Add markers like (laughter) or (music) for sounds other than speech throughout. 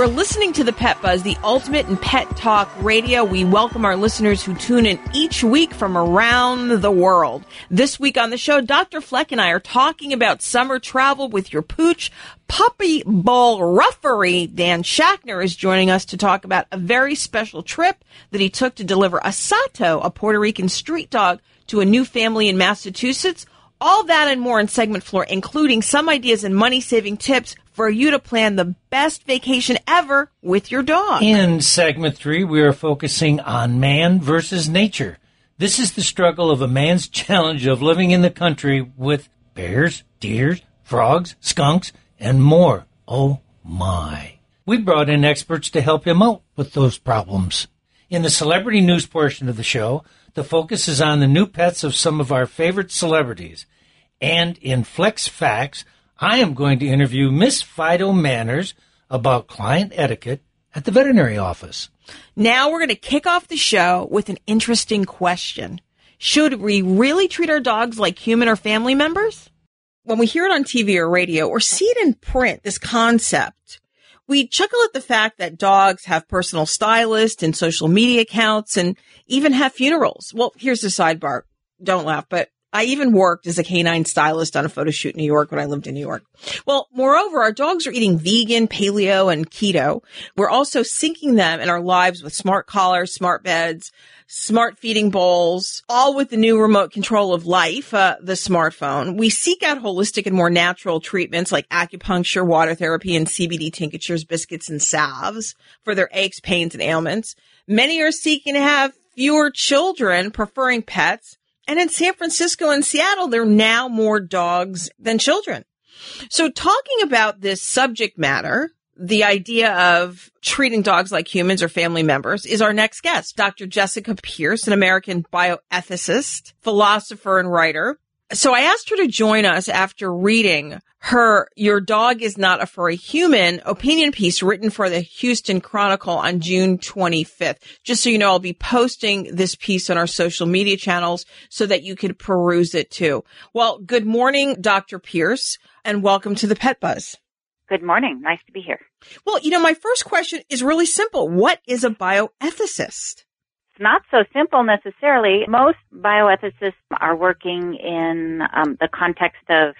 are listening to the Pet Buzz, the ultimate in pet talk radio. We welcome our listeners who tune in each week from around the world. This week on the show, Dr. Fleck and I are talking about summer travel with your pooch, Puppy Bowl Rufferee. Dan Schachner is joining us to talk about a very special trip that he took to deliver a Sato, a Puerto Rican street dog, to a new family in Massachusetts. All that and more in segment floor, including some ideas and money saving tips for you to plan the best vacation ever with your dog. In segment three, we are focusing on man versus nature. This is the struggle of a man's (laughs) challenge of living in the country with bears, deer, frogs, skunks, and more. Oh my. We brought in experts to help him out with those problems. In the celebrity news portion of the show, the focus is on the new pets of some of our favorite celebrities. And in Fleck's Facts, I am going to interview Miss Fido Manners about client etiquette at the veterinary office. Now we're going to kick off the show with an interesting question. Should we really treat our dogs like human or family members? When we hear it on TV or radio or see it in print, this concept, we chuckle at the fact that dogs have personal stylists and social media accounts and even have funerals. Well, here's the sidebar. Don't laugh, but I even worked as a canine stylist on a photo shoot in New York when I lived in New York. Well, moreover, our dogs are eating vegan, paleo, and keto. We're also syncing them in our lives with smart collars, smart beds, smart feeding bowls, all with the new remote control of life, uh, the smartphone. We seek out holistic and more natural treatments like acupuncture, water therapy, and CBD tinctures, biscuits, and salves for their aches, pains, and ailments. Many are seeking to have fewer children, preferring pets. And in San Francisco and Seattle, there are now more dogs than children. So talking about this subject matter, the idea of treating dogs like humans or family members is our next guest, Dr. Jessica Pierce, an American bioethicist, philosopher, and writer. So I asked her to join us after reading her Your Dog is Not a Furry Human opinion piece written for the Houston Chronicle on June 25th. Just so you know, I'll be posting this piece on our social media channels so that you can peruse it too. Well, good morning, Dr. Pierce, and welcome to the Pet Buzz. Good morning. Nice to be here. Well, you know, my first question is really simple. What is a bioethicist? It's not so simple necessarily. Most bioethicists are working in um, the context of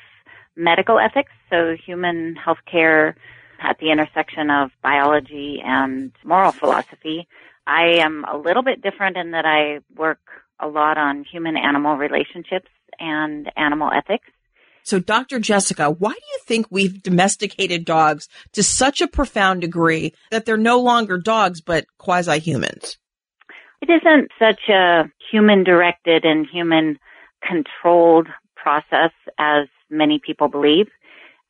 medical ethics, so human healthcare at the intersection of biology and moral philosophy. I am a little bit different in that I work a lot on human animal relationships and animal ethics. So, Dr. Jessica, why do you think we've domesticated dogs to such a profound degree that they're no longer dogs but quasi humans? It isn't such a human directed and human controlled process as many people believe.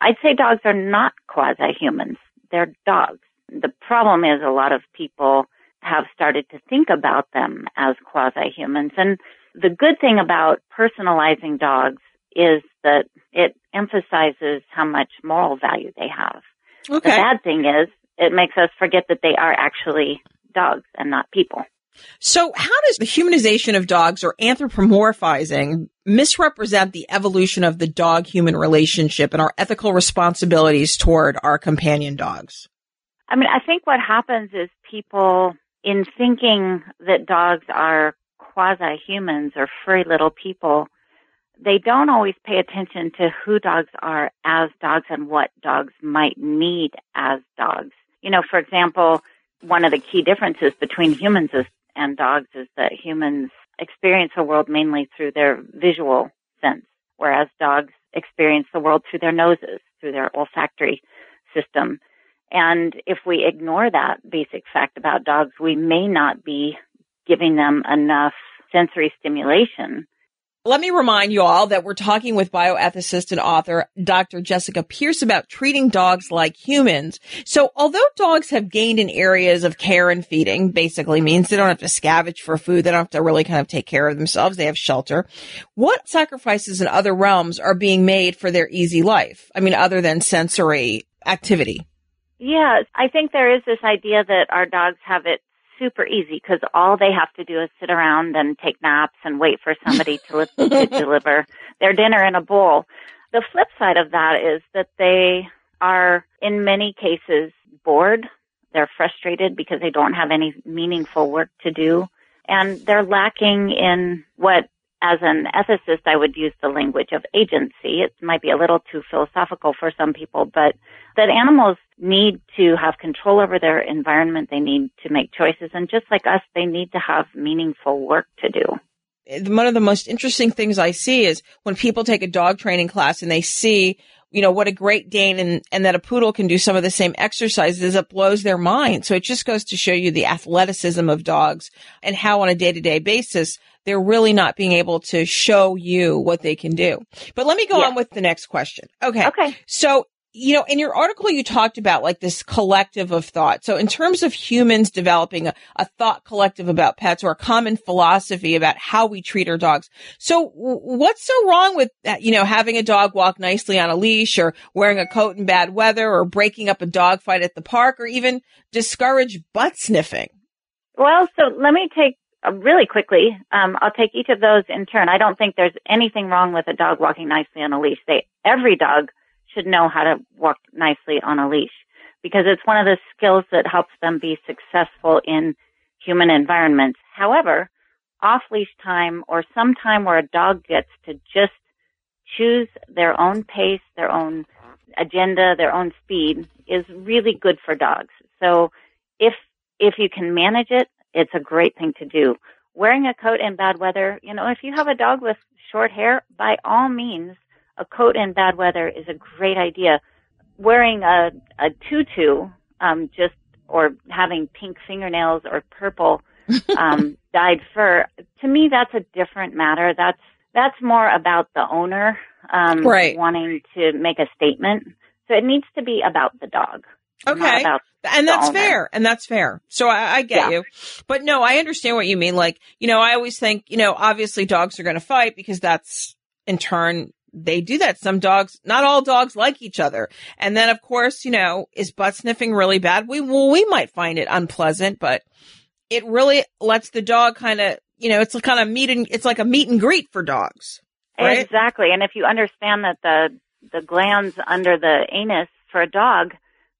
I'd say dogs are not quasi humans. They're dogs. The problem is a lot of people have started to think about them as quasi humans. And the good thing about personalizing dogs is that it emphasizes how much moral value they have. Okay. The bad thing is it makes us forget that they are actually dogs and not people. So, how does the humanization of dogs or anthropomorphizing misrepresent the evolution of the dog human relationship and our ethical responsibilities toward our companion dogs? I mean, I think what happens is people, in thinking that dogs are quasi humans or furry little people, they don't always pay attention to who dogs are as dogs and what dogs might need as dogs. You know, for example, one of the key differences between humans is, and dogs is that humans experience the world mainly through their visual sense, whereas dogs experience the world through their noses, through their olfactory system. And if we ignore that basic fact about dogs, we may not be giving them enough sensory stimulation Let me remind you all that we're talking with bioethicist and author Dr. Jessica Pierce about treating dogs like humans. So although dogs have gained in areas of care and feeding, basically means they don't have to scavenge for food. They don't have to really kind of take care of themselves. They have shelter. What sacrifices in other realms are being made for their easy life? I mean, other than sensory activity. Yeah, I think there is this idea that our dogs have it super easy because all they have to do is sit around and take naps and wait for somebody to, to (laughs) deliver their dinner in a bowl. The flip side of that is that they are in many cases bored. They're frustrated because they don't have any meaningful work to do and they're lacking in what as an ethicist, I would use the language of agency. It might be a little too philosophical for some people, but that animals need to have control over their environment. They need to make choices. And just like us, they need to have meaningful work to do. One of the most interesting things I see is when people take a dog training class and they see you know, what a great Dane and, and that a poodle can do some of the same exercises, it blows their mind. So it just goes to show you the athleticism of dogs and how on a day to day basis, they're really not being able to show you what they can do. But let me go on with the next question. Okay. Okay. So you know, in your article, you talked about like this collective of thought. So in terms of humans developing a, a, thought collective about pets or a common philosophy about how we treat our dogs. So what's so wrong with, you know, having a dog walk nicely on a leash or wearing a coat in bad weather or breaking up a dog fight at the park or even discourage butt sniffing? Well, so let me take uh, really quickly. Um, I'll take each of those in turn. I don't think there's anything wrong with a dog walking nicely on a leash. They, every dog should know how to walk nicely on a leash because it's one of the skills that helps them be successful in human environments. However, off leash time or some time where a dog gets to just choose their own pace, their own agenda, their own speed is really good for dogs. So if, if you can manage it, it's a great thing to do. Wearing a coat in bad weather, you know, if you have a dog with short hair, by all means, a coat in bad weather is a great idea. Wearing a, a tutu, um, just, or having pink fingernails or purple, (laughs) um, dyed fur, to me, that's a different matter. That's, that's more about the owner, um, right. wanting to make a statement. So it needs to be about the dog. Okay. And that's fair. And that's fair. So I, I get yeah. you. But no, I understand what you mean. Like, you know, I always think, you know, obviously dogs are going to fight because that's in turn they do that. Some dogs, not all dogs like each other. And then of course, you know, is butt sniffing really bad? We, well, we might find it unpleasant, but it really lets the dog kind of, you know, it's kind of meet and, it's like a meet and greet for dogs. Right? Exactly. And if you understand that the, the glands under the anus for a dog,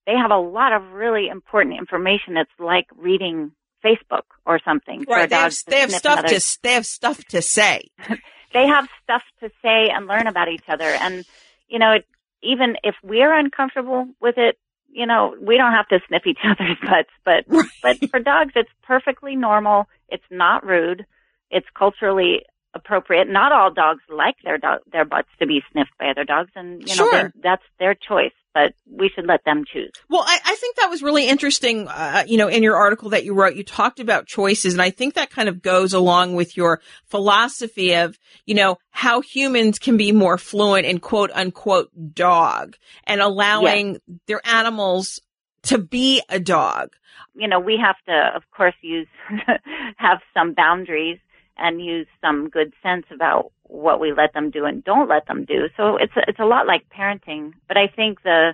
they have a lot of really important information. It's like reading Facebook or something. Right. They have, they have stuff another. to, they have stuff to say. (laughs) they have stuff to say and learn about each other. And, you know, it, even if we're uncomfortable with it, you know, we don't have to sniff each (laughs) other's butts, but, right. but for dogs, it's perfectly normal. It's not rude. It's culturally appropriate. Not all dogs like their dog, their butts to be sniffed by other dogs, and you know sure. that's their choice. But we should let them choose. Well, I, I think that was really interesting. Uh, you know, in your article that you wrote, you talked about choices, and I think that kind of goes along with your philosophy of, you know, how humans can be more fluent in quote unquote dog and allowing yes. their animals to be a dog. You know, we have to, of course, use (laughs) have some boundaries and use some good sense about what we let them do and don't let them do. So it's it's a lot like parenting, but I think the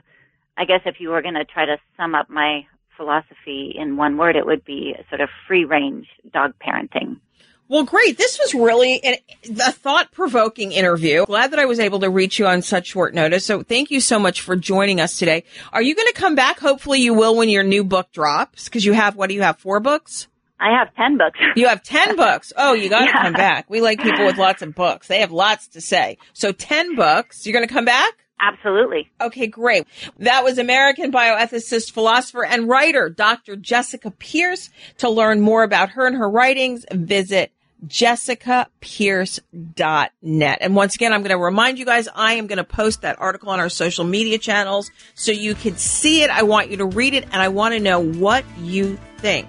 I guess if you were going to try to sum up my philosophy in one word, it would be sort of free range dog parenting. Well, great. This was really an, a thought provoking interview. Glad that I was able to reach you on such short notice. So thank you so much for joining us today. Are you going to come back? Hopefully you will when your new book drops because you have, what do you have? Four books? I have 10 books. you have 10 (laughs) books. Oh, you got to yeah. come back. We like people with lots of books. They have lots to say. So 10 books. You're going to come back? Absolutely. Okay, great. That was American bioethicist, philosopher, and writer, Dr. Jessica Pierce. To learn more about her and her writings, visit jessicapierce.net. And once again, I'm going to remind you guys, I am going to post that article on our social media channels so you can see it. I want you to read it and I want to know what you think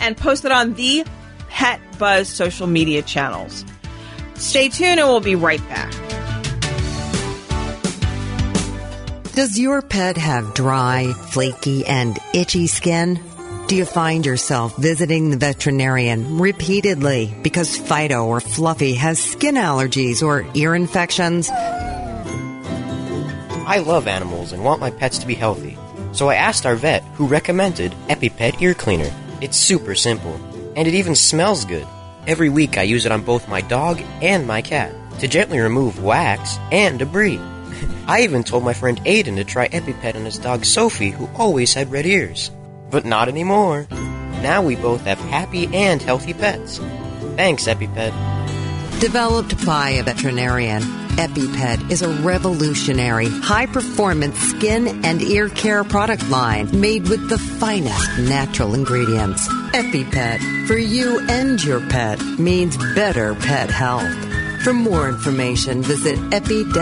and post it on the Pet Buzz social media channels. Stay tuned and we'll be right back. Does your pet have dry, flaky, and itchy skin? Do you find yourself visiting the veterinarian repeatedly because Fido or Fluffy has skin allergies or ear infections? I love animals and want my pets to be healthy. So I asked our vet who recommended EpiPet Ear Cleaner. It's super simple, and it even smells good. Every week I use it on both my dog and my cat to gently remove wax and debris. (laughs) I even told my friend Aiden to try EpiPet on his dog Sophie, who always had red ears. But not anymore. Now we both have happy and healthy pets. Thanks, EpiPet. Developed by a veterinarian, EpiPet is a revolutionary, high performance skin and ear care product line made with the finest natural ingredients. EpiPet, for you and your pet, means better pet health. For more information, visit epi-pet.com.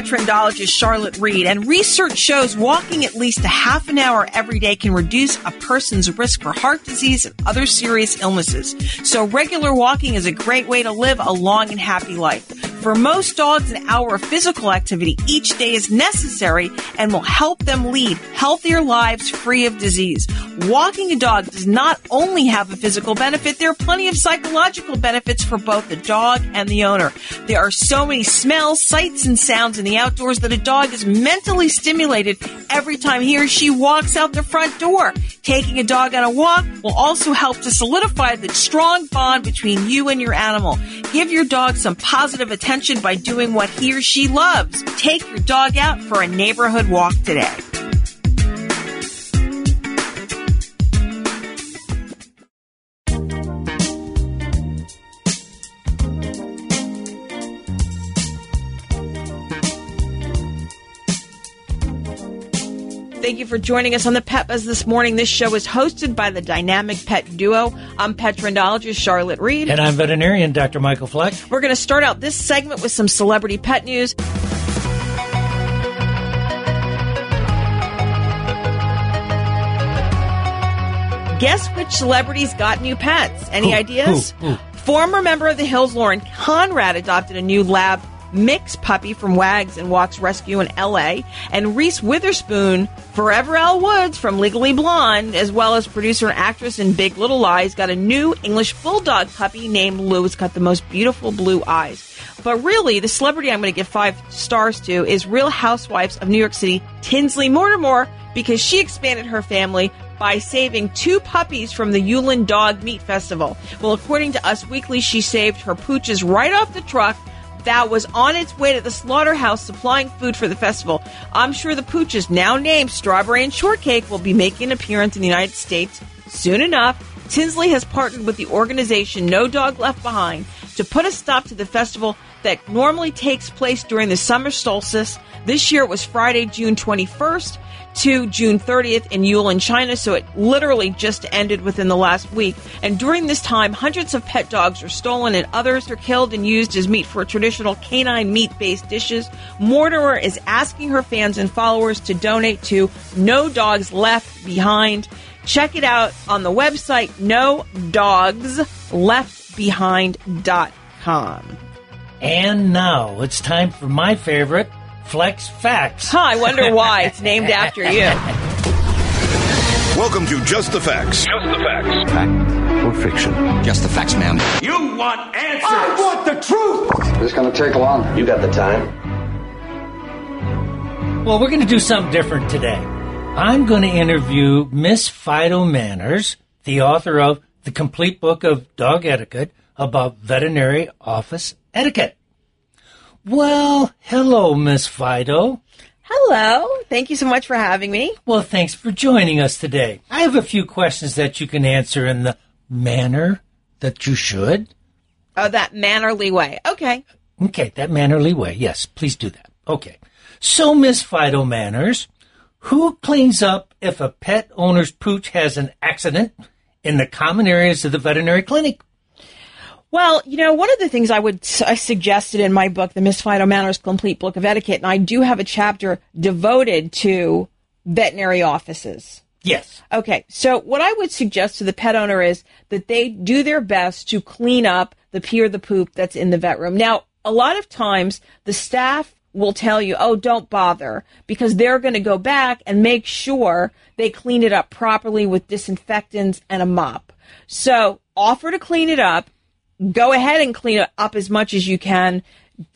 Hey, Charlotte Reed, and research shows walking at least a half an hour every day can reduce a person's risk for heart disease and other serious illnesses. So regular walking is a great way to live a long and happy life. For most dogs, an hour of physical activity each day is necessary and will help them lead healthier lives free of disease. Walking a dog does not only have a physical benefit, there are plenty of psychological benefits for both the dog and the owner. There are so many smells, sights, and sounds in the outdoors that a dog is mentally stimulated every time he or she walks out the front door. Taking a dog on a walk will also help to solidify the strong bond between you and your animal. Give your dog some positive attention by doing what he or she loves. Take your dog out for a neighborhood walk today. Thank you for joining us on the Pet Buzz this morning. This show is hosted by the dynamic pet duo. I'm petrendologist Charlotte Reed. And I'm veterinarian Dr. Michael Fleck. We're going to start out this segment with some celebrity pet news. Guess which celebrities got new pets? Any ideas? Former member of the Hills, Lauren Conrad, adopted a new lab mix puppy from Wags and Walks Rescue in LA, and Reese Witherspoon, Forever Elle Woods from Legally Blonde, as well as producer and actress in Big Little Lies, got a new English bulldog puppy named Lou. It's got the most beautiful blue eyes. But really, the celebrity I'm going to give five stars to is Real Housewives of New York City, Tinsley Mortimer, because she expanded her family by saving two puppies from the Yulin Dog Meat Festival. Well, according to Us Weekly, she saved her pooches right off the truck that was on its way to the slaughterhouse supplying food for the festival. I'm sure the pooches, now named Strawberry and Shortcake, will be making an appearance in the United States soon enough. Tinsley has partnered with the organization No Dog Left Behind to put a stop to the festival that normally takes place during the summer solstice. This year it was Friday, June 21st to June 30th in Yulin, China, so it literally just ended within the last week. And during this time, hundreds of pet dogs are stolen and others are killed and used as meat for traditional canine meat based dishes. Mortimer is asking her fans and followers to donate to No Dogs Left Behind. Check it out on the website no dogs left behind.com. And now it's time for my favorite, Fleck's Facts. Huh, I wonder why it's named after you. Welcome to Just the Facts. Just the facts. Fact or fiction? Just the facts, ma'am. You want answers. I want the truth. This is going to take long. You got the time? Well, we're going to do something different today. I'm going to interview Miss Fido Manners, the author of The Complete Book of Dog Etiquette about veterinary office etiquette. Well, hello, Miss Fido. Hello. Thank you so much for having me. Well, thanks for joining us today. I have a few questions that you can answer in the manner that you should. Oh, that mannerly way. Okay. Okay, that mannerly way. Yes, please do that. Okay. So, Miss Fido Manners, who cleans up if a pet owner's pooch has an accident in the common areas of the veterinary clinic? Well, you know, one of the things I would I suggested in my book, The Miss Fido Manners Complete Book of Etiquette, and I do have a chapter devoted to veterinary offices. Yes. Okay, so what I would suggest to the pet owner is that they do their best to clean up the pee or the poop that's in the vet room. Now, a lot of times the staff will tell you, oh, don't bother, because they're going to go back and make sure they clean it up properly with disinfectants and a mop. So offer to clean it up. Go ahead and clean it up as much as you can.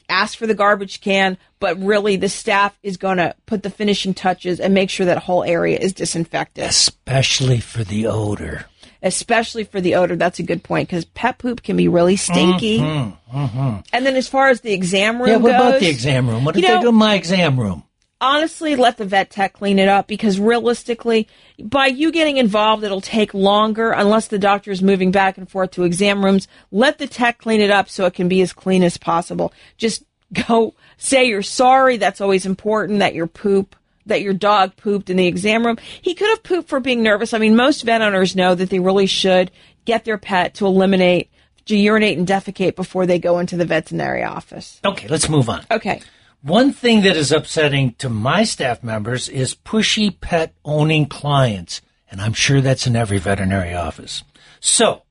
Ask for the garbage can, but really the staff is going to put the finishing touches and make sure that whole area is disinfected. Especially for the odor. Especially for the odor. That's a good point because pet poop can be really stinky. Mm-hmm, mm-hmm. And then as far as the exam room Yeah, what goes, about the exam room? What you did they know- do in my exam room? Honestly let the vet tech clean it up because realistically by you getting involved it'll take longer unless the doctor is moving back and forth to exam rooms. Let the tech clean it up so it can be as clean as possible. Just (laughs) go say you're sorry. That's always important that your poop that your dog pooped in the exam room. He could have pooped for being nervous. I mean most vet owners know that they really should get their pet to eliminate to urinate and defecate before they go into the veterinary office. Okay, let's move on. okay One thing that is upsetting to my staff members is pushy pet owning clients, and I'm sure that's in every veterinary office. So,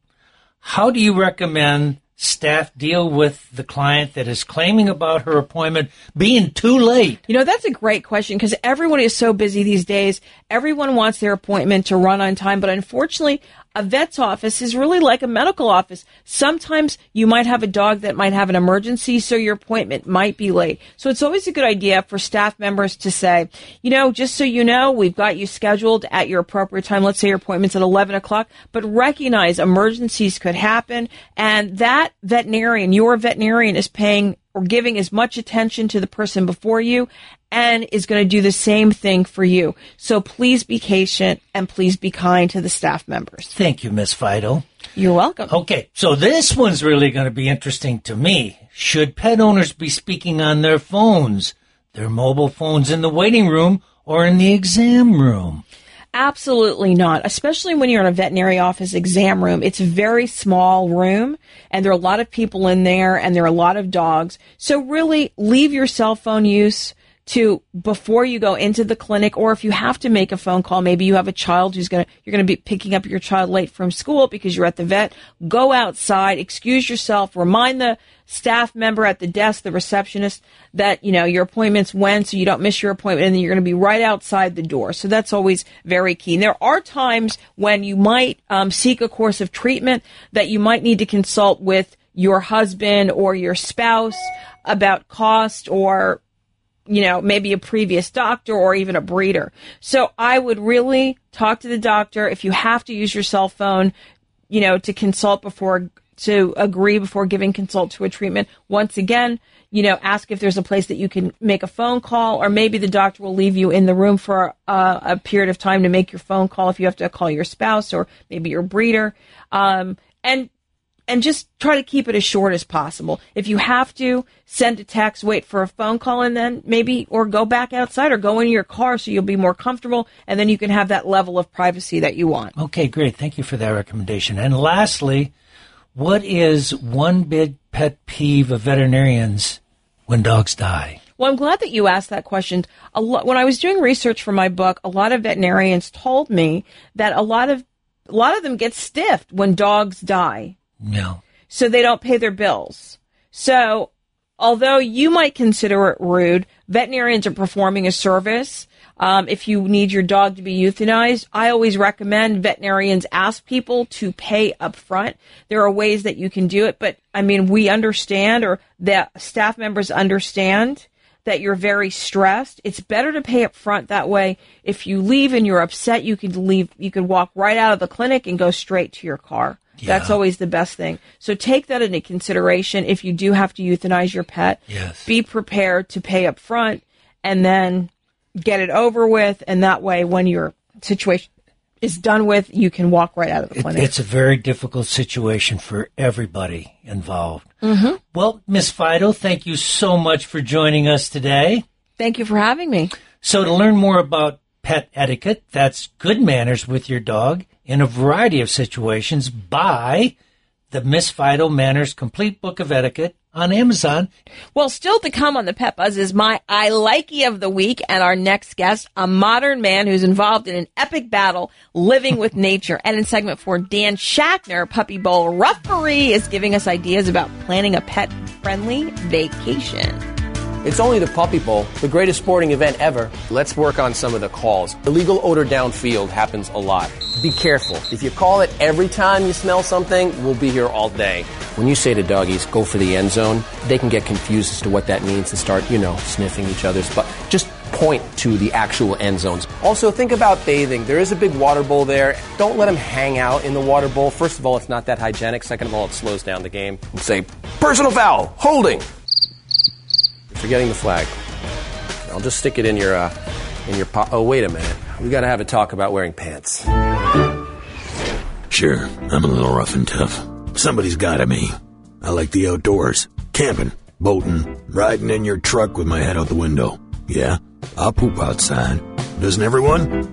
how do you recommend staff deal with the client that is claiming about her appointment being too late? You know, that's a great question because everyone is so busy these days. Everyone wants their appointment to run on time, but unfortunately, a vet's office is really like a medical office. Sometimes you might have a dog that might have an emergency, so your appointment might be late. So it's always a good idea for staff members to say, you know, just so you know, we've got you scheduled at your appropriate time. Let's say your appointment's at 11 o'clock, but recognize emergencies could happen and that veterinarian, your veterinarian is paying or giving as much attention to the person before you and is going to do the same thing for you. So please be patient and please be kind to the staff members. Thank you, Miss Fido. You're welcome. Okay, so this one's really going to be interesting to me. Should pet owners be speaking on their phones, their mobile phones in the waiting room or in the exam room? Absolutely not, especially when you're in a veterinary office exam room. It's a very small room and there are a lot of people in there and there are a lot of dogs. So really leave your cell phone use to before you go into the clinic or if you have to make a phone call, maybe you have a child who's going to, you're going to be picking up your child late from school because you're at the vet, go outside, excuse yourself, remind the staff member at the desk, the receptionist that, you know, your appointment's when so you don't miss your appointment and then you're going to be right outside the door. So that's always very key. And there are times when you might um, seek a course of treatment that you might need to consult with your husband or your spouse about cost or you know, maybe a previous doctor or even a breeder. So I would really talk to the doctor if you have to use your cell phone, you know, to consult before to agree before giving consult to a treatment. Once again, you know, ask if there's a place that you can make a phone call, or maybe the doctor will leave you in the room for uh, a period of time to make your phone call if you have to call your spouse or maybe your breeder. Um, and and just try to keep it as short as possible. If you have to, send a text, wait for a phone call, and then maybe, or go back outside or go in your car so you'll be more comfortable, and then you can have that level of privacy that you want. Okay, great. Thank you for that recommendation. And lastly, what is one big pet peeve of veterinarians when dogs die? Well, I'm glad that you asked that question. When I was doing research for my book, a lot of veterinarians told me that a lot of a lot of them get stiffed when dogs die. No. so they don't pay their bills. So, although you might consider it rude, veterinarians are performing a service. Um, if you need your dog to be euthanized, I always recommend veterinarians ask people to pay up front. There are ways that you can do it, but I mean, we understand or that staff members understand that you're very stressed. It's better to pay up front that way. If you leave and you're upset, you can leave, you can walk right out of the clinic and go straight to your car. That's always the best thing. So take that into consideration if you do have to euthanize your pet. Yes. Be prepared to pay up front and then get it over with. And that way, when your situation is done with, you can walk right out of the clinic. it's a very difficult situation for everybody involved. Mhm. Well, Miss Fido, thank you so much for joining us today. Thank you for having me. So, to learn more about pet etiquette, that's good manners with your dog in a variety of situations, buy the Miss Fido Manners Complete Book of Etiquette on Amazon. Well, still to come on the Pet Buzz is my I likey of the week and our next guest, a modern man who's involved in an epic battle living with nature. And in segment four, Dan Schachner, Puppy Bowl referee, is giving us ideas about planning a pet friendly vacation. It's only the Puppy Bowl, the greatest sporting event ever. Let's work on some of the calls. Illegal odor downfield happens a lot. Be careful. If you call it every time you smell something, we'll be here all day. When you say to doggies, go for the end zone, they can get confused as to what that means and start, you know, sniffing each other's butt. Just point to the actual end zones. Also, think about bathing. There is a big water bowl there. Don't let them hang out in the water bowl. First of all, it's not that hygienic. Second of all, it slows down the game. And say, personal foul, holding. You're forgetting the flag. I'll just stick it in your, uh, in your po- Oh, wait a minute. We gotta have a talk about wearing pants. Sure, I'm a little rough and tough. Somebody's gotta me. I like the outdoors. Camping, boating, riding in your truck with my head out the window. Yeah, I'll poop outside. Doesn't everyone?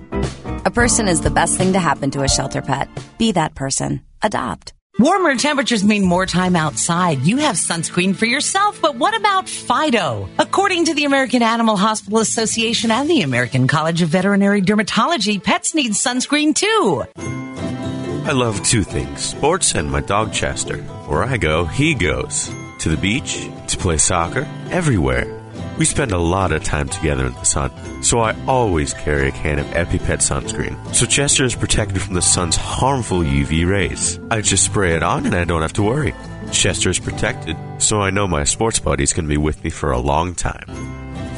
A person is the best thing to happen to a shelter pet. Be that person. Adopt. Warmer temperatures mean more time outside. You have sunscreen for yourself, but what about Fido? According to the American Animal Hospital Association and the American College of Veterinary Dermatology, pets need sunscreen too. I love two things sports and my dog Chester. Where I go, he goes. To the beach, to play soccer, everywhere. We spend a lot of time together in the sun, so I always carry a can of EpiPet sunscreen. So Chester is protected from the sun's harmful UV rays. I just spray it on and I don't have to worry. Chester is protected, so I know my sports buddy's going to be with me for a long time.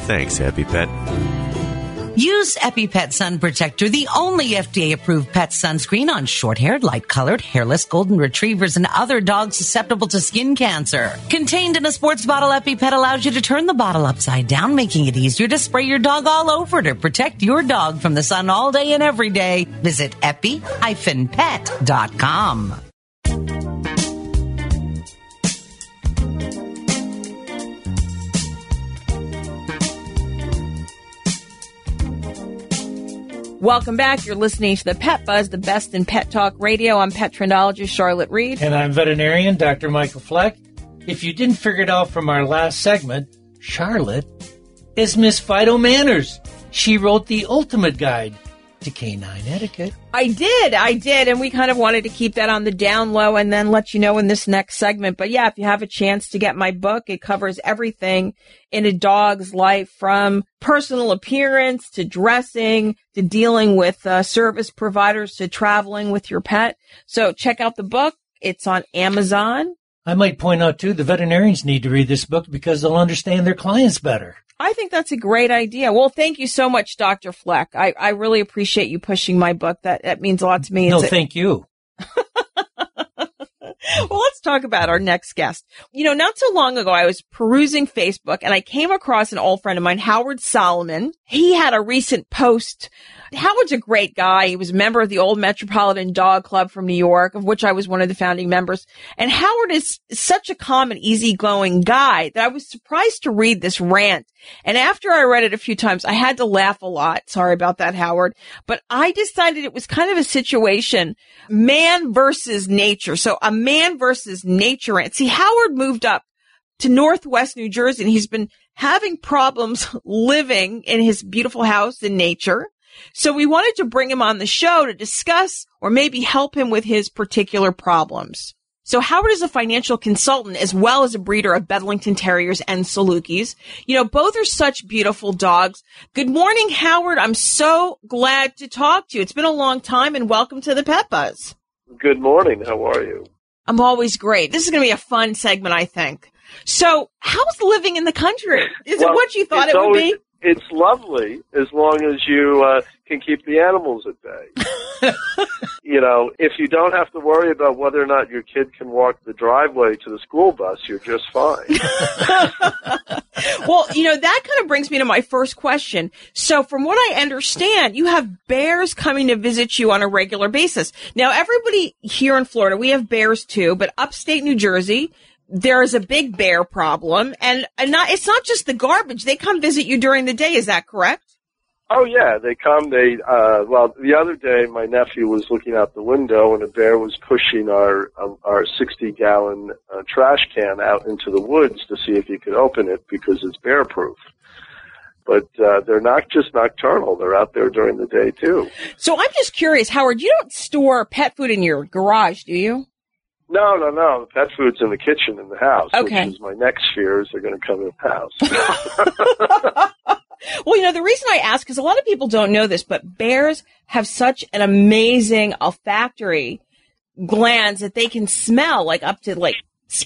Thanks, EpiPet. Use EpiPet Sun Protector, the only FDA approved pet sunscreen on short haired, light colored, hairless golden retrievers and other dogs susceptible to skin cancer. Contained in a sports bottle, EpiPet allows you to turn the bottle upside down, making it easier to spray your dog all over to protect your dog from the sun all day and every day. Visit epi-pet.com. Welcome back. You're listening to the Pet Buzz, the best in pet talk radio. I'm pet trendologist Charlotte Reed. And I'm veterinarian Dr. Michael Fleck. If you didn't figure it out from our last segment, Charlotte is Miss Fido Manners. She wrote the ultimate guide to canine etiquette. I did, I did, and we kind of wanted to keep that on the down low and then let you know in this next segment. But yeah, if you have a chance to get my book, it covers everything in a dog's life from personal appearance to dressing to dealing with uh, service providers to traveling with your pet. So check out the book. It's on Amazon. I might point out too, the veterinarians need to read this book because they'll understand their clients better. I think that's a great idea. Well, thank you so much, Dr. Fleck. I, I really appreciate you pushing my book. That, that means a lot to me. No, It's a- thank you. (laughs) (laughs) well, let's talk about our next guest. You know, not so long ago, I was perusing Facebook and I came across an old friend of mine, Howard Solomon. He had a recent post. Howard's a great guy. He was a member of the old Metropolitan Dog Club from New York, of which I was one of the founding members. And Howard is such a calm and easygoing guy that I was surprised to read this rant. And after I read it a few times, I had to laugh a lot. Sorry about that, Howard. But I decided it was kind of a situation, man versus nature. So a man versus nature rant. See, Howard moved up to Northwest New Jersey and he's been having problems (laughs) living in his beautiful house in nature. So we wanted to bring him on the show to discuss or maybe help him with his particular problems. So Howard is a financial consultant as well as a breeder of Bedlington Terriers and Salukis. You know, both are such beautiful dogs. Good morning, Howard. I'm so glad to talk to you. It's been a long time and welcome to the Buzz. Good morning. How are you? I'm always great. This is going to be a fun segment, I think. So how's living in the country? Is it what you thought it would always- be? It's lovely as long as you uh, can keep the animals at bay. (laughs) you know, if you don't have to worry about whether or not your kid can walk the driveway to the school bus, you're just fine. (laughs) (laughs) well, you know, that kind of brings me to my first question. So from what I understand, you have bears coming to visit you on a regular basis. Now, everybody here in Florida, we have bears too, but upstate New Jersey, there is a big bear problem and, and not, it's not just the garbage. They come visit you during the day. Is that correct? Oh yeah, they come. They uh, well, the other day my nephew was looking out the window and a bear was pushing our um, our sixty gallon uh, trash can out into the woods to see if he could open it because it's bear proof. But uh, they're not just nocturnal; they're out there during the day too. So I'm just curious, Howard. You don't store pet food in your garage, do you? No, no, no. The pet food's in the kitchen in the house. Okay. Which is my next fear is they're going to come in the house. (laughs) (laughs) (laughs) Well, you know, the reason I ask is a lot of people don't know this, but bears have such an amazing olfactory glands that they can smell like up to like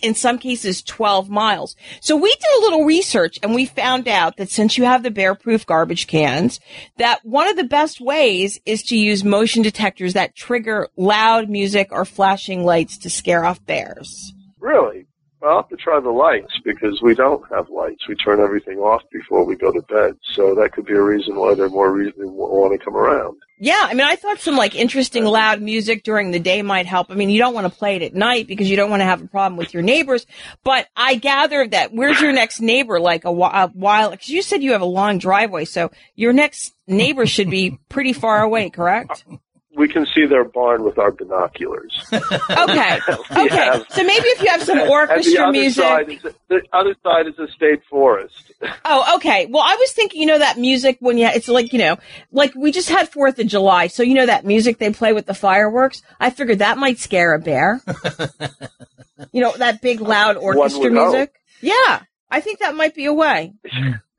in some cases 12 miles. So we did a little research and we found out that since you have the bear proof garbage cans, that one of the best ways is to use motion detectors that trigger loud music or flashing lights to scare off bears. really? Well, I'll have to try the lights because we don't have lights. We turn everything off before we go to bed. So that could be a reason why they're more reason want to come around. Yeah, I mean, I thought some like interesting loud music during the day might help. I mean, you don't want to play it at night because you don't want to have a problem with your neighbors. But I gather that where's your next neighbor? Like a, a while, because you said you have a long driveway, so your next neighbor should be pretty far away, correct? (laughs) We can see their barn with our binoculars. (laughs) Okay, (laughs) okay. have- So maybe if you have some (laughs) orchestra music. Is, the other side is a state forest. Oh, okay. Well, I was thinking, you know, that music when you, it's like, you know, like we just had 4th of July. So, you know, that music they play with the fireworks. I figured that might scare a bear. you know, that big loud orchestra would hope. music. Yeah. I think that might be a way.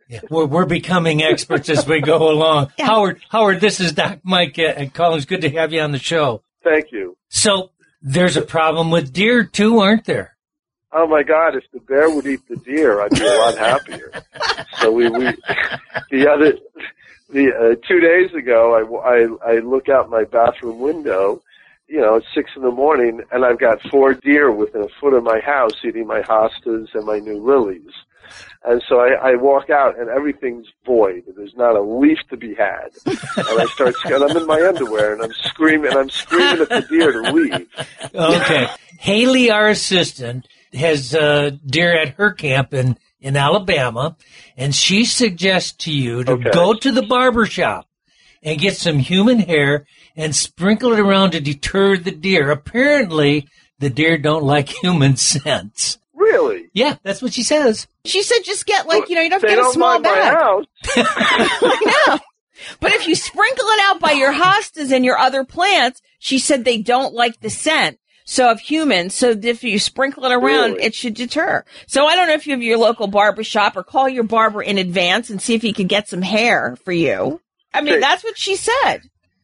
Yeah, we're, we're becoming experts as we go along. (laughs) Howard, Howard, this is Doc Mike and Collins. Good to have you on the show. Thank you. So there's a problem with deer too, aren't there? Oh my God! If the bear would eat the deer, I'd be a lot happier. so we, we the other the uh, two days ago, I, I I look out my bathroom window. You know, it's six in the morning, and I've got four deer within a foot of my house eating my hostas and my new lilies. And so I, I walk out, and everything's void. There's not a leaf to be had. And I start, and I'm in my underwear, and I'm screaming, and I'm screaming at the deer to leave. Okay. Haley, our assistant, has uh, deer at her camp in, in Alabama, and she suggests to you to Okay. go to the barber shop and get some human hair and sprinkle it around to deter the deer. Apparently, the deer don't like human (laughs) scents. Really? Yeah, that's what she says. She said just get like, you know, you don't have They to get a don't small bag. house. (laughs) (laughs) I know. But if you sprinkle it out by your hostas and your other plants, she said they don't like the scent. So of humans, so if you sprinkle it around, Really? it should deter. So I don't know if you have your local barber shop or call your barber in advance and see if he could get some hair for you. I mean, Okay. that's what she said.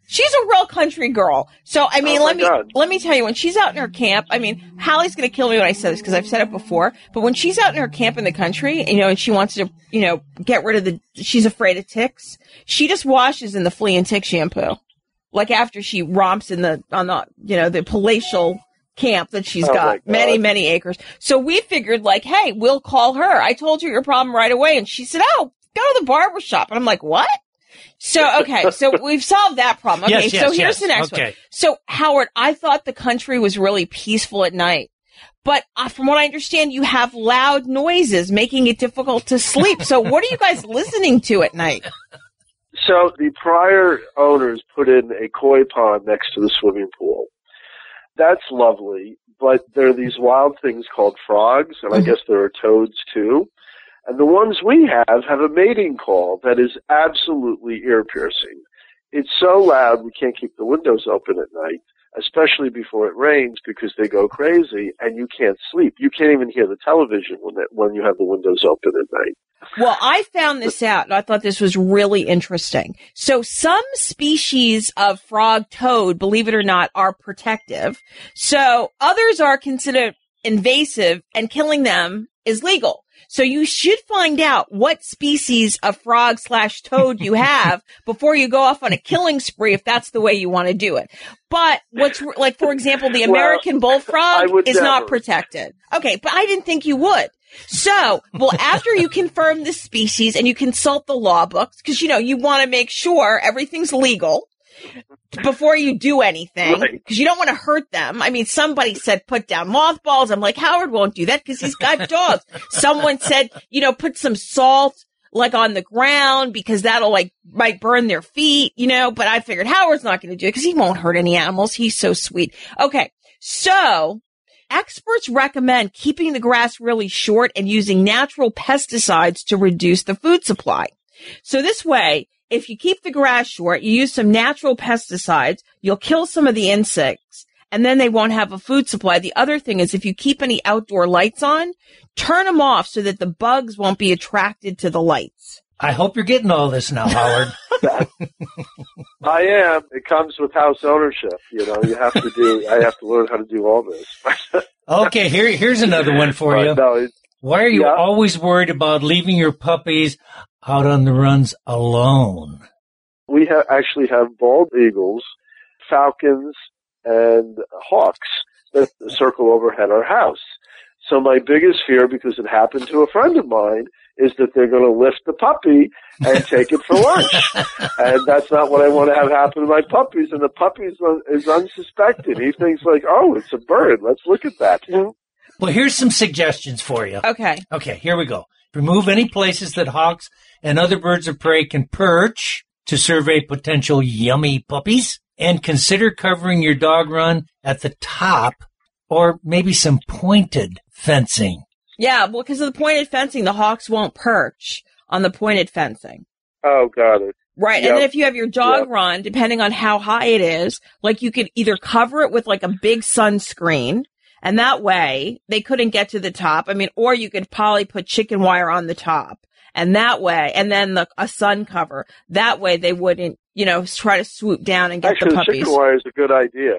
She's a real country girl. So I mean, Oh, let me God. let me tell you, when she's out in her camp, I mean, Hallie's going to kill me when I say this because I've said it before. But when she's out in her camp in the country, you know, and she wants to, you know, get rid of the, she's afraid of ticks. She just washes in the flea and tick shampoo, like after she romps in the on the, you know, the palatial camp that she's Oh, got many many acres. So we figured like, hey, we'll call her. I told her your problem right away, and she said, oh, go to the barber shop. And I'm like, what? So okay, so (laughs) we've solved that problem. Okay, Yes, yes, so here's yes. the next one. So Howard, I thought the country was really peaceful at night. But uh, from what I understand, you have loud noises making it difficult to sleep. So what are you guys (laughs) listening to at night? So the prior owners put in a koi pond next to the swimming pool. That's lovely, but there are these wild things called frogs, and I guess there are toads too. And the ones we have have a mating call that is absolutely ear piercing. It's so loud we can't keep the windows open at night, especially before it rains because they go crazy and you can't sleep. You can't even hear the television when it, when you have the windows open at night. Well, I found this out and I thought this was really interesting. So some species of frog toad, believe it or not, are protective. So others are considered invasive and killing them is legal. So you should find out what species of frog slash toad you have (laughs) before you go off on a killing spree if that's the way you want to do it. But what's like, for example, the American I bullfrog is not protected. Okay, but I didn't think you would. So, well, after you confirm the species and you consult the law books, because you know you want to make sure everything's legal before you do anything, because Right. you don't want to hurt them. I mean, somebody said put down mothballs. I'm like, Howard won't do that because he's got dogs. (laughs) Someone said, you know, put some salt like on the ground because that'll like might burn their feet, you know, but I figured Howard's not going to do it because he won't hurt any animals. He's so sweet. Okay. So experts recommend keeping the grass really short and using natural pesticides to reduce the food supply. So this way, if you keep the grass short, you use some natural pesticides, you'll kill some of the insects and then they won't have a food supply. The other thing is if you keep any outdoor lights on, turn them off so that the bugs won't be attracted to the lights. I hope you're getting all this now, Howard. (laughs) I am. It comes with house ownership. You know, you have to do. I have to learn how to do all this. (laughs) okay, here here's another one for you. No, Why are you yeah. always worried about leaving your puppies out on the runs alone? we ha- actually have bald eagles, falcons, and hawks that circle overhead our house. So my biggest fear, because it happened to a friend of mine, is that they're going to lift the puppy and take it for lunch. (laughs) and that's not what I want to have happen to my puppies. And the puppy is, un- is unsuspecting. He thinks like, oh, it's a bird. Let's look at that. Mm-hmm. Well, here's some suggestions for you. Okay. Okay, here we go. Remove any places that hawks and other birds of prey can perch to survey potential yummy puppies. And consider covering your dog run at the top or maybe some pointed fencing. Yeah, well, because of the pointed fencing, the hawks won't perch on the pointed fencing. Oh, got it. Right. Yep. And then if you have your dog Yep. run, depending on how high it is, like you could either cover it with like a big sunscreen and that way they couldn't get to the top. I mean, or you could probably put chicken wire on the top and that way, and then the, a sun cover. That way they wouldn't, you know, try to swoop down and get Actually, the the puppies. chicken wire is a good idea.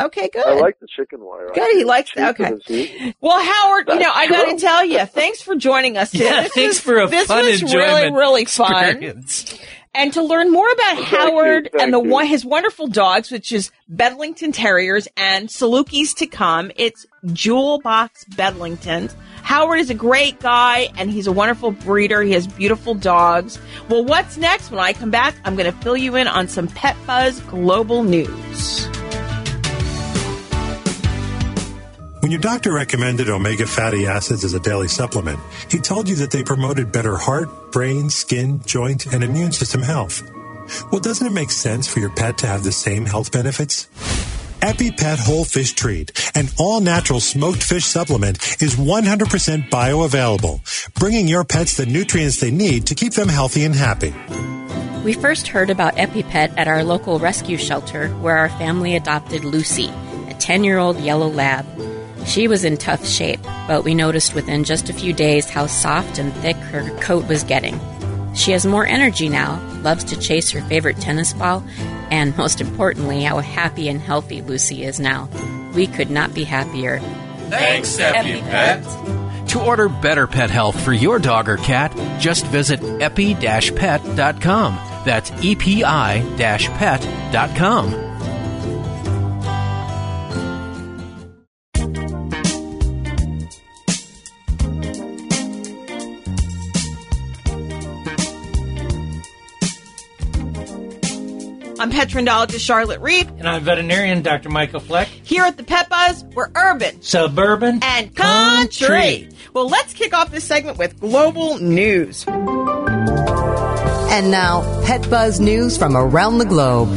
Okay, good. I like the chicken wire. Good, he likes that. Okay. Well, Howard, you That's know, I got to tell you, (laughs) thanks for joining us today. Yeah, This thanks was- for a this fun was really, really fun. experience. And to learn more about you, Howard thank and the you. one his wonderful dogs, which is Bedlington Terriers and Salukis to come, it's Jewel Box Bedlingtons. Howard is a great guy and he's a wonderful breeder. He has beautiful dogs. Well, what's next? When I come back, I'm going to fill you in on some Pet Buzz global news. When your doctor recommended omega fatty acids as a daily supplement, he told you that they promoted better heart, brain, skin, joint, and immune system health. Well, doesn't it make sense for your pet to have the same health benefits? EpiPet Whole Fish Treat, an all natural smoked fish supplement, is 100% bioavailable, bringing your pets the nutrients they need to keep them healthy and happy. We first heard about EpiPet at our local rescue shelter where our family adopted Lucy, a 10 year old yellow lab. She was in tough shape, but we noticed within just a few days how soft and thick her coat was getting. She has more energy now, loves to chase her favorite tennis ball, and (laughs) most importantly, how happy and healthy Lucy is now. We could not be happier. Thanks, EpiPet. To order better pet health for your dog or cat, just visit epi-pet.com. That's E epi-pet.com. I'm petrendologist Charlotte Reed. And I'm veterinarian Dr. Michael Fleck. Here at the Pet Buzz, we're urban, Suburban, and country. Well, let's kick off this segment with global news. And now, Pet Buzz news from around the globe.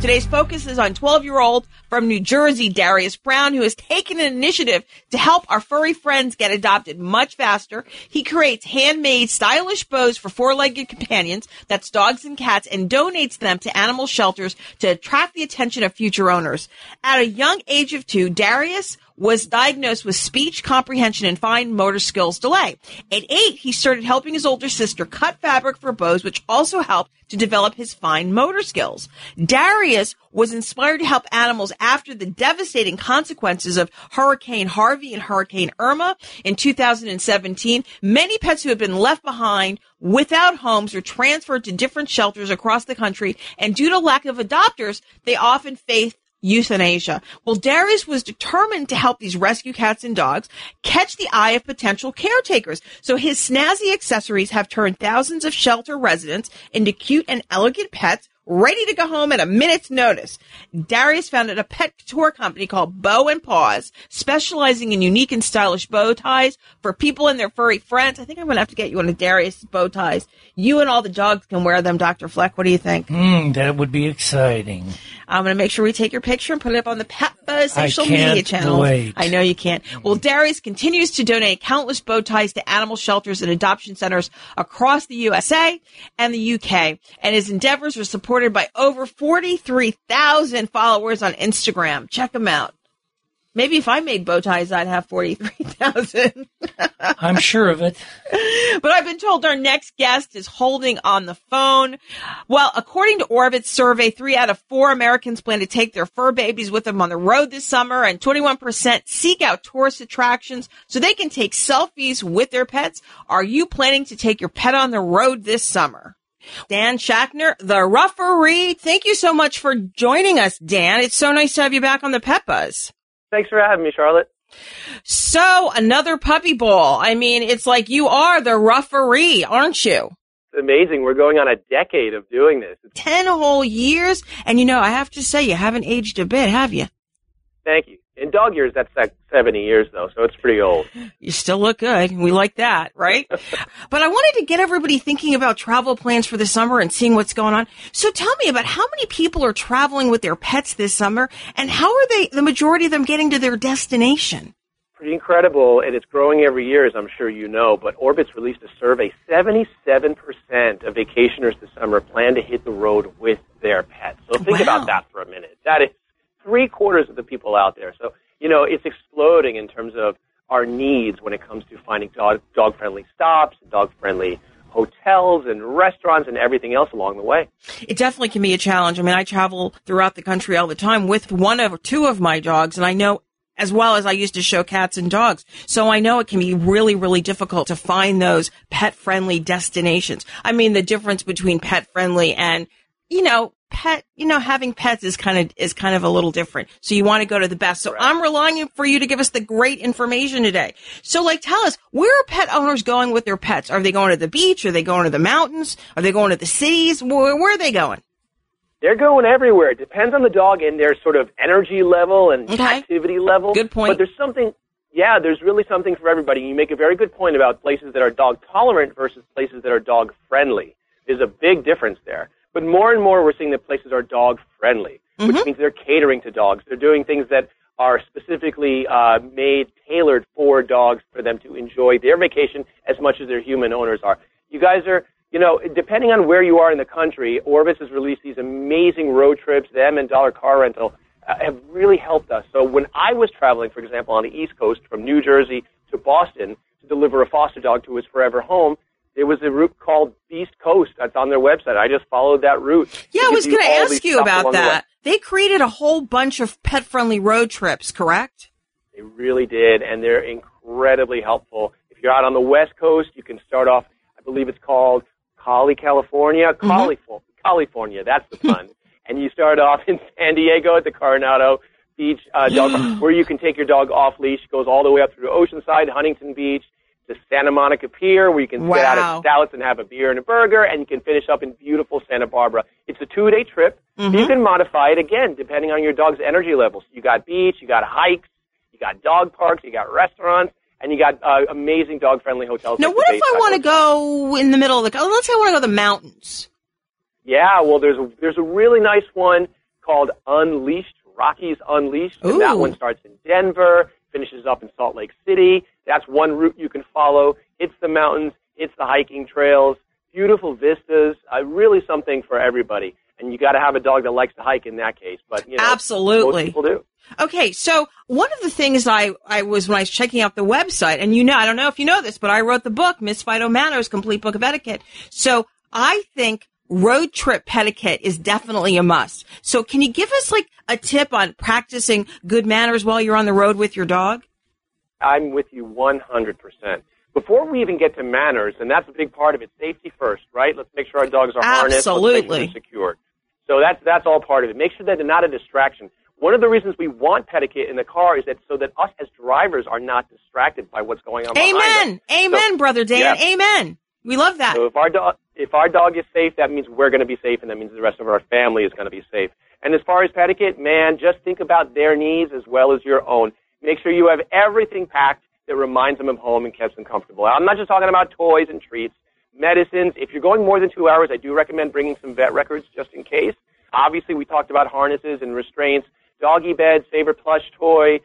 Today's focus is on 12 year old from New Jersey, Darius Brown, who has taken an initiative to help our furry friends get adopted much faster. He creates handmade stylish bows for four legged companions, that's dogs and cats, and donates them to animal shelters to attract the attention of future owners. At a young age of two, Darius was diagnosed with speech comprehension and fine motor skills delay. At eight, he started helping his older sister cut fabric for bows, which also helped to develop his fine motor skills. Darius was inspired to help animals after the devastating consequences of Hurricane Harvey and Hurricane Irma in 2017. Many pets who had been left behind without homes or transferred to different shelters across the country, and due to lack of adopters, they often face euthanasia. Well, Darius was determined to help these rescue cats and dogs catch the eye of potential caretakers. So his snazzy accessories have turned thousands of shelter residents into cute and elegant pets ready to go home at a minute's notice. Darius founded a pet tour company called Beaux and Paws, specializing in unique and stylish bow ties for people and their furry friends. I think I'm going to have to get you one of Darius' bow ties. You and all the dogs can wear them, Dr. Fleck. What do you think? Mm, that would be exciting. I'm going to make sure we take your picture and put it up on the Buzz social I can't media channel. wait. I know you can't. Well, Darius continues to donate countless bow ties to animal shelters and adoption centers across the USA and the UK, and his endeavors are supported by over 43,000 followers on Instagram. Check him out. Maybe if I made bow ties, I'd have 43,000. (laughs) I'm sure of it. but I've been told our next guest is holding on the phone. Well, according to Orbitz survey, three out of four Americans plan to take their fur babies with them on the road this summer, and 21% seek out tourist attractions so they can take selfies with their pets. Are you planning to take your pet on the road this summer? Dan Schachner, the Rufferee. Thank you so much for joining us, Dan. It's so nice to have you back on the Pet Buzz. Thanks for having me, Charlotte. So another puppy bowl. I mean, it's like you are the referee, aren't you? It's amazing. We're going on a decade of doing this. 10 whole years. And you know, I have to say, you haven't aged a bit, have you? Thank you. In dog years, that's like 70 years, though, so it's pretty old. You still look good. We like that, right? (laughs) but I wanted to get everybody thinking about travel plans for the summer and seeing what's going on. So tell me about how many people are traveling with their pets this summer and how are they, the majority of them getting to their destination? Pretty incredible, and it's growing every year, as I'm sure you know. But Orbitz released a survey 77% of vacationers this summer plan to hit the road with their pets. So think Wow. about that for a minute. That is three quarters of the people out there. So, you know, it's exploding in terms of our needs when it comes to finding dog, dog friendly stops, dog friendly hotels and restaurants and everything else along the way. It definitely can be a challenge. I mean, I travel throughout the country all the time with one of two of my dogs, and I know as well as I used to show cats and dogs. So I know it can be really, really difficult to find those pet friendly destinations. I mean, the difference between pet friendly and, you know, pet, you know, having pets is kind of, is kind of a little different. So you want to go to the best. So I'm relying on for you to give us the great information today. So like, tell us, where are pet owners going with their pets? Are they going to the beach? Are they going to the mountains? Are they going to the cities? Where, where are they going? They're going everywhere. It depends on the dog and their sort of energy level and activity level. Good point. But there's something, yeah, there's really something for everybody. You make a very good point about places that are dog tolerant versus places that are dog friendly. There's a big difference there. But more and more, we're seeing that places are dog friendly, which means they're catering to dogs. They're doing things that are specifically uh, made, tailored for dogs for them to enjoy their vacation as much as their human owners are. You guys are, you know, depending on where you are in the country, Orbitz has released these amazing road trips. Them and Dollar Car Rental uh, have really helped us. So when I was traveling, for example, on the East Coast from New Jersey to Boston to deliver a foster dog to his forever home, there was a route called Beast Coast that's on their website. I just followed that route. Yeah, I was going to ask you about along the that. They created a whole bunch of pet friendly road trips, correct? They really did, and they're incredibly helpful. If you're out on the West Coast, you can start off, I believe it's called Cali, California. Cali, California, that's the fun. (laughs) and you start off in San Diego at the Coronado Beach uh, dog, (gasps) where you can take your dog off leash. It Goes all the way up through Oceanside, Huntington Beach, to Santa Monica Pier, where you can sit out Wow. at Stella's and have a beer and a burger, and you can finish up in beautiful Santa Barbara. It's a two-day trip. Mm-hmm. You can modify it again depending on your dog's energy levels. You got beach, you got hikes, you got dog parks, you got restaurants, and you got uh, amazing dog-friendly hotels. Now, like what if I want to go in the middle of the, oh, let's say I want to go to the mountains. Yeah, well, there's a there's a really nice one called Unleashed, Rockies Unleashed, and that one starts in Denver, finishes up in Salt Lake City. That's one route you can follow. It's the mountains, it's the hiking trails, beautiful vistas. Uh, really something for everybody. And you got to have a dog that likes to hike in that case. But you know, Absolutely. people do. Okay, so one of the things I, I was when I was checking out the website, and you know, I don't know if you know this, but I wrote the book, Miss Fido Manners, Complete Book of Etiquette. So I think road trip etiquette is definitely a must. So can you give us like a tip on practicing good manners while you're on the road with your dog? I'm with you 100%. Before we even get to manners, and that's a big part of it, safety first, right? Let's make sure our dogs are harnessed. Let's sure Absolutely. secured. So that's, that's all part of it. Make sure that they're not a distraction. One of the reasons we want etiquette in the car is that so that us as drivers are not distracted by what's going on. Amen. Amen, So- brother Dan. Yeah. Amen. We love that. So if our dog if our dog is safe, that means we're going to be safe, and that means the rest of our family is going to be safe. And as far as pet etiquette, man, just think about their needs as well as your own. Make sure you have everything packed that reminds them of home and keeps them comfortable. I'm not just talking about toys and treats, medicines. If you're going more than two hours, I do recommend bringing some vet records just in case. Obviously, we talked about harnesses and restraints, doggy beds, favorite plush toy,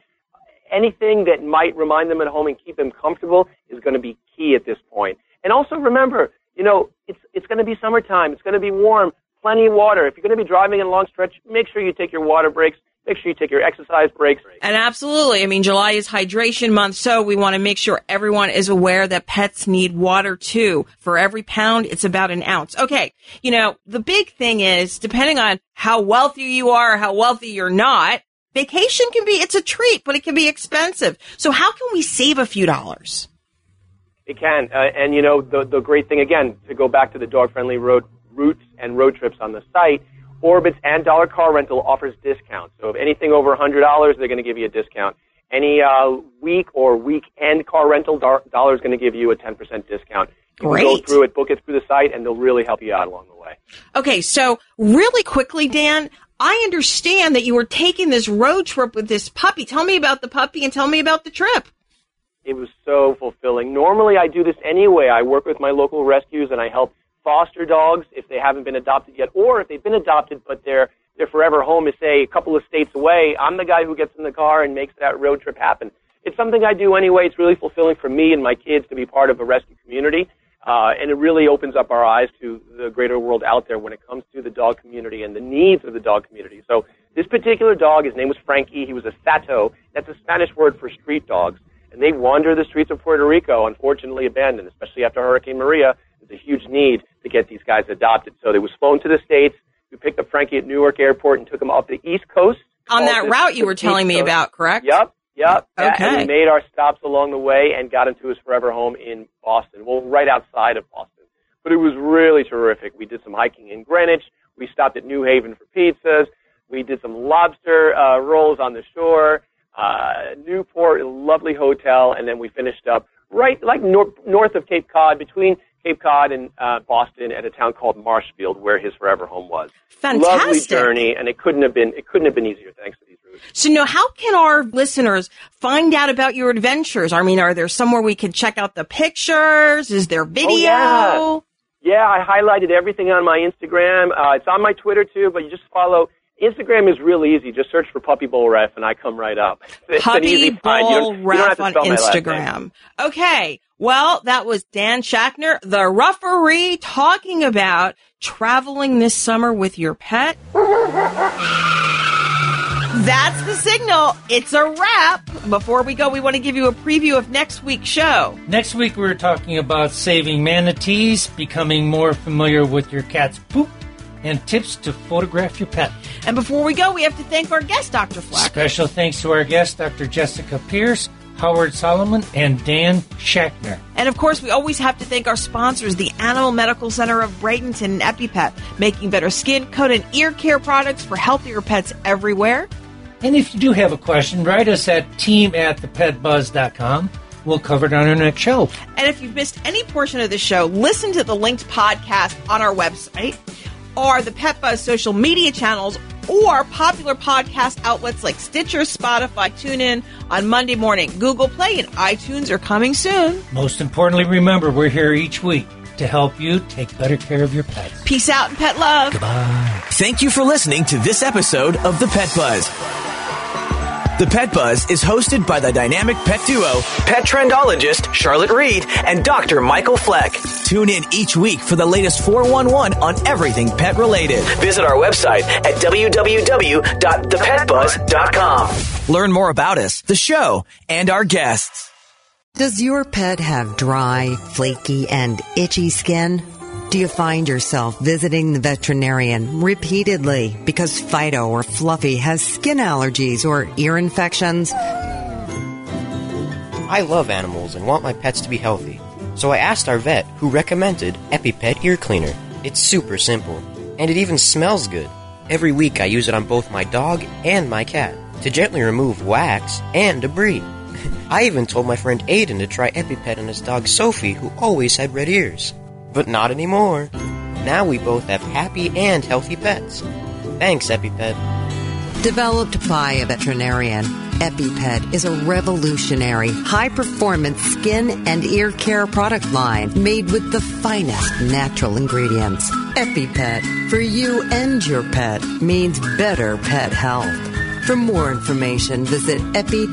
anything that might remind them at home and keep them comfortable is going to be key at this point. And also remember, you know, it's it's going to be summertime. It's going to be warm. Plenty of water. If you're going to be driving in a long stretch, make sure you take your water breaks. Make sure you take your exercise breaks. And absolutely. I mean, July is hydration month, so we want to make sure everyone is aware that pets need water too. For every pound, it's about an ounce. Okay. You know, the big thing is, depending on how wealthy you are, how wealthy you're not, vacation can be, it's a treat, but it can be expensive. So how can we save a few dollars? It can. Uh, and you know, the, the great thing again, to go back to the dog friendly road routes and road trips on the site, Orbitz and Dollar Car Rental offers discounts. So if anything over $100, they're going to give you a discount. Any uh, week or weekend car rental, Dollar is going to give you a 10% discount. You Great. go through it, book it through the site, and they'll really help you out along the way. Okay, so really quickly, Dan, I understand that you were taking this road trip with this puppy. Tell me about the puppy and tell me about the trip. It was so fulfilling. Normally, I do this anyway. I work with my local rescues and I help foster dogs if they haven't been adopted yet, or if they've been adopted but their their forever home is say a couple of states away. I'm the guy who gets in the car and makes that road trip happen. It's something I do anyway. It's really fulfilling for me and my kids to be part of a rescue community. Uh, and it really opens up our eyes to the greater world out there when it comes to the dog community and the needs of the dog community. So this particular dog, his name was Frankie. He was a Sato. That's a Spanish word for street dogs. And they wander the streets of Puerto Rico, unfortunately abandoned, especially after Hurricane Maria. There's a huge need to get these guys adopted. So they was flown to the States. We picked up Frankie at Newark Airport and took him up the East Coast. On that route you were telling me about, correct? Yep. Yep. Okay. And we made our stops along the way and got him to his forever home in Boston. Well, right outside of Boston. But it was really terrific. We did some hiking in Greenwich. We stopped at New Haven for pizzas. We did some lobster uh, rolls on the shore. Uh, Newport, a lovely hotel, and then we finished up right like nor- north of Cape Cod, between Cape Cod and uh, Boston, at a town called Marshfield, where his forever home was. Lovely Fantastic. journey, and it couldn't have been it couldn't have been easier thanks to these routes. So now how can our listeners find out about your adventures? I mean, are there somewhere we can check out the pictures? Is there video? Oh, yeah. Yeah, I highlighted everything on my Instagram. Uh, it's on my Twitter too, but you just follow. Instagram is real easy. Just search for Puppy Bowl Ref, and I come right up. It's an Puppy easy find. You Bowl don't, you don't have Ref to on spell my. Instagram. Okay. Well, that was Dan Schachner, the Rufferee, talking about traveling this summer with your pet. That's the signal. It's a wrap. Before we go, we want to give you a preview of next week's show. Next week, we're talking about saving manatees, becoming more familiar with your cat's poop, and tips to photograph your pet. And before we go, we have to thank our guest, Dr. Fleck. Special thanks to our guests, Dr. Jessica Pierce, Howard Solomon, and Dan Schachner. And of course, we always have to thank our sponsors, the Animal Medical Center of Bradenton and EpiPet, making better skin, coat, and ear care products for healthier pets everywhere. And if you do have a question, write us at team at thepetbuzz.com. We'll cover it on our next show. And if you've missed any portion of the show, listen to the linked podcast on our website or the Pet Buzz social media channels or popular podcast outlets like Stitcher, Spotify, TuneIn on Monday morning. Google Play and iTunes are coming soon. Most importantly, remember we're here each week to help you take better care of your pets. Peace out and pet love. Goodbye. Thank you for listening to this episode of The Pet Buzz. The Pet Buzz is hosted by the dynamic pet duo, pet trendologist Charlotte Reed and Dr. Michael Fleck. Tune in each week for the latest 411 on everything pet related. Visit our website at www.thepetbuzz.com. Learn more about us, the show, and our guests. Does your pet have dry, flaky, and itchy skin? Do you find yourself visiting the veterinarian repeatedly because Fido or Fluffy has skin allergies or ear infections? I love animals and want my pets to be healthy. So I asked our vet, who recommended EpiPet Ear Cleaner. It's super simple, and it even smells good. Every week I use it on both my dog and my cat to gently remove wax and debris. (laughs) I even told my friend Aiden to try EpiPet on his dog Sophie, who always had red ears. But not anymore. Now we both have happy and healthy pets. Thanks, EpiPet. Developed by a veterinarian, EpiPet is a revolutionary, high performance skin and ear care product line made with the finest natural ingredients. EpiPet, for you and your pet, means better pet health. For more information, visit epi-pet.com.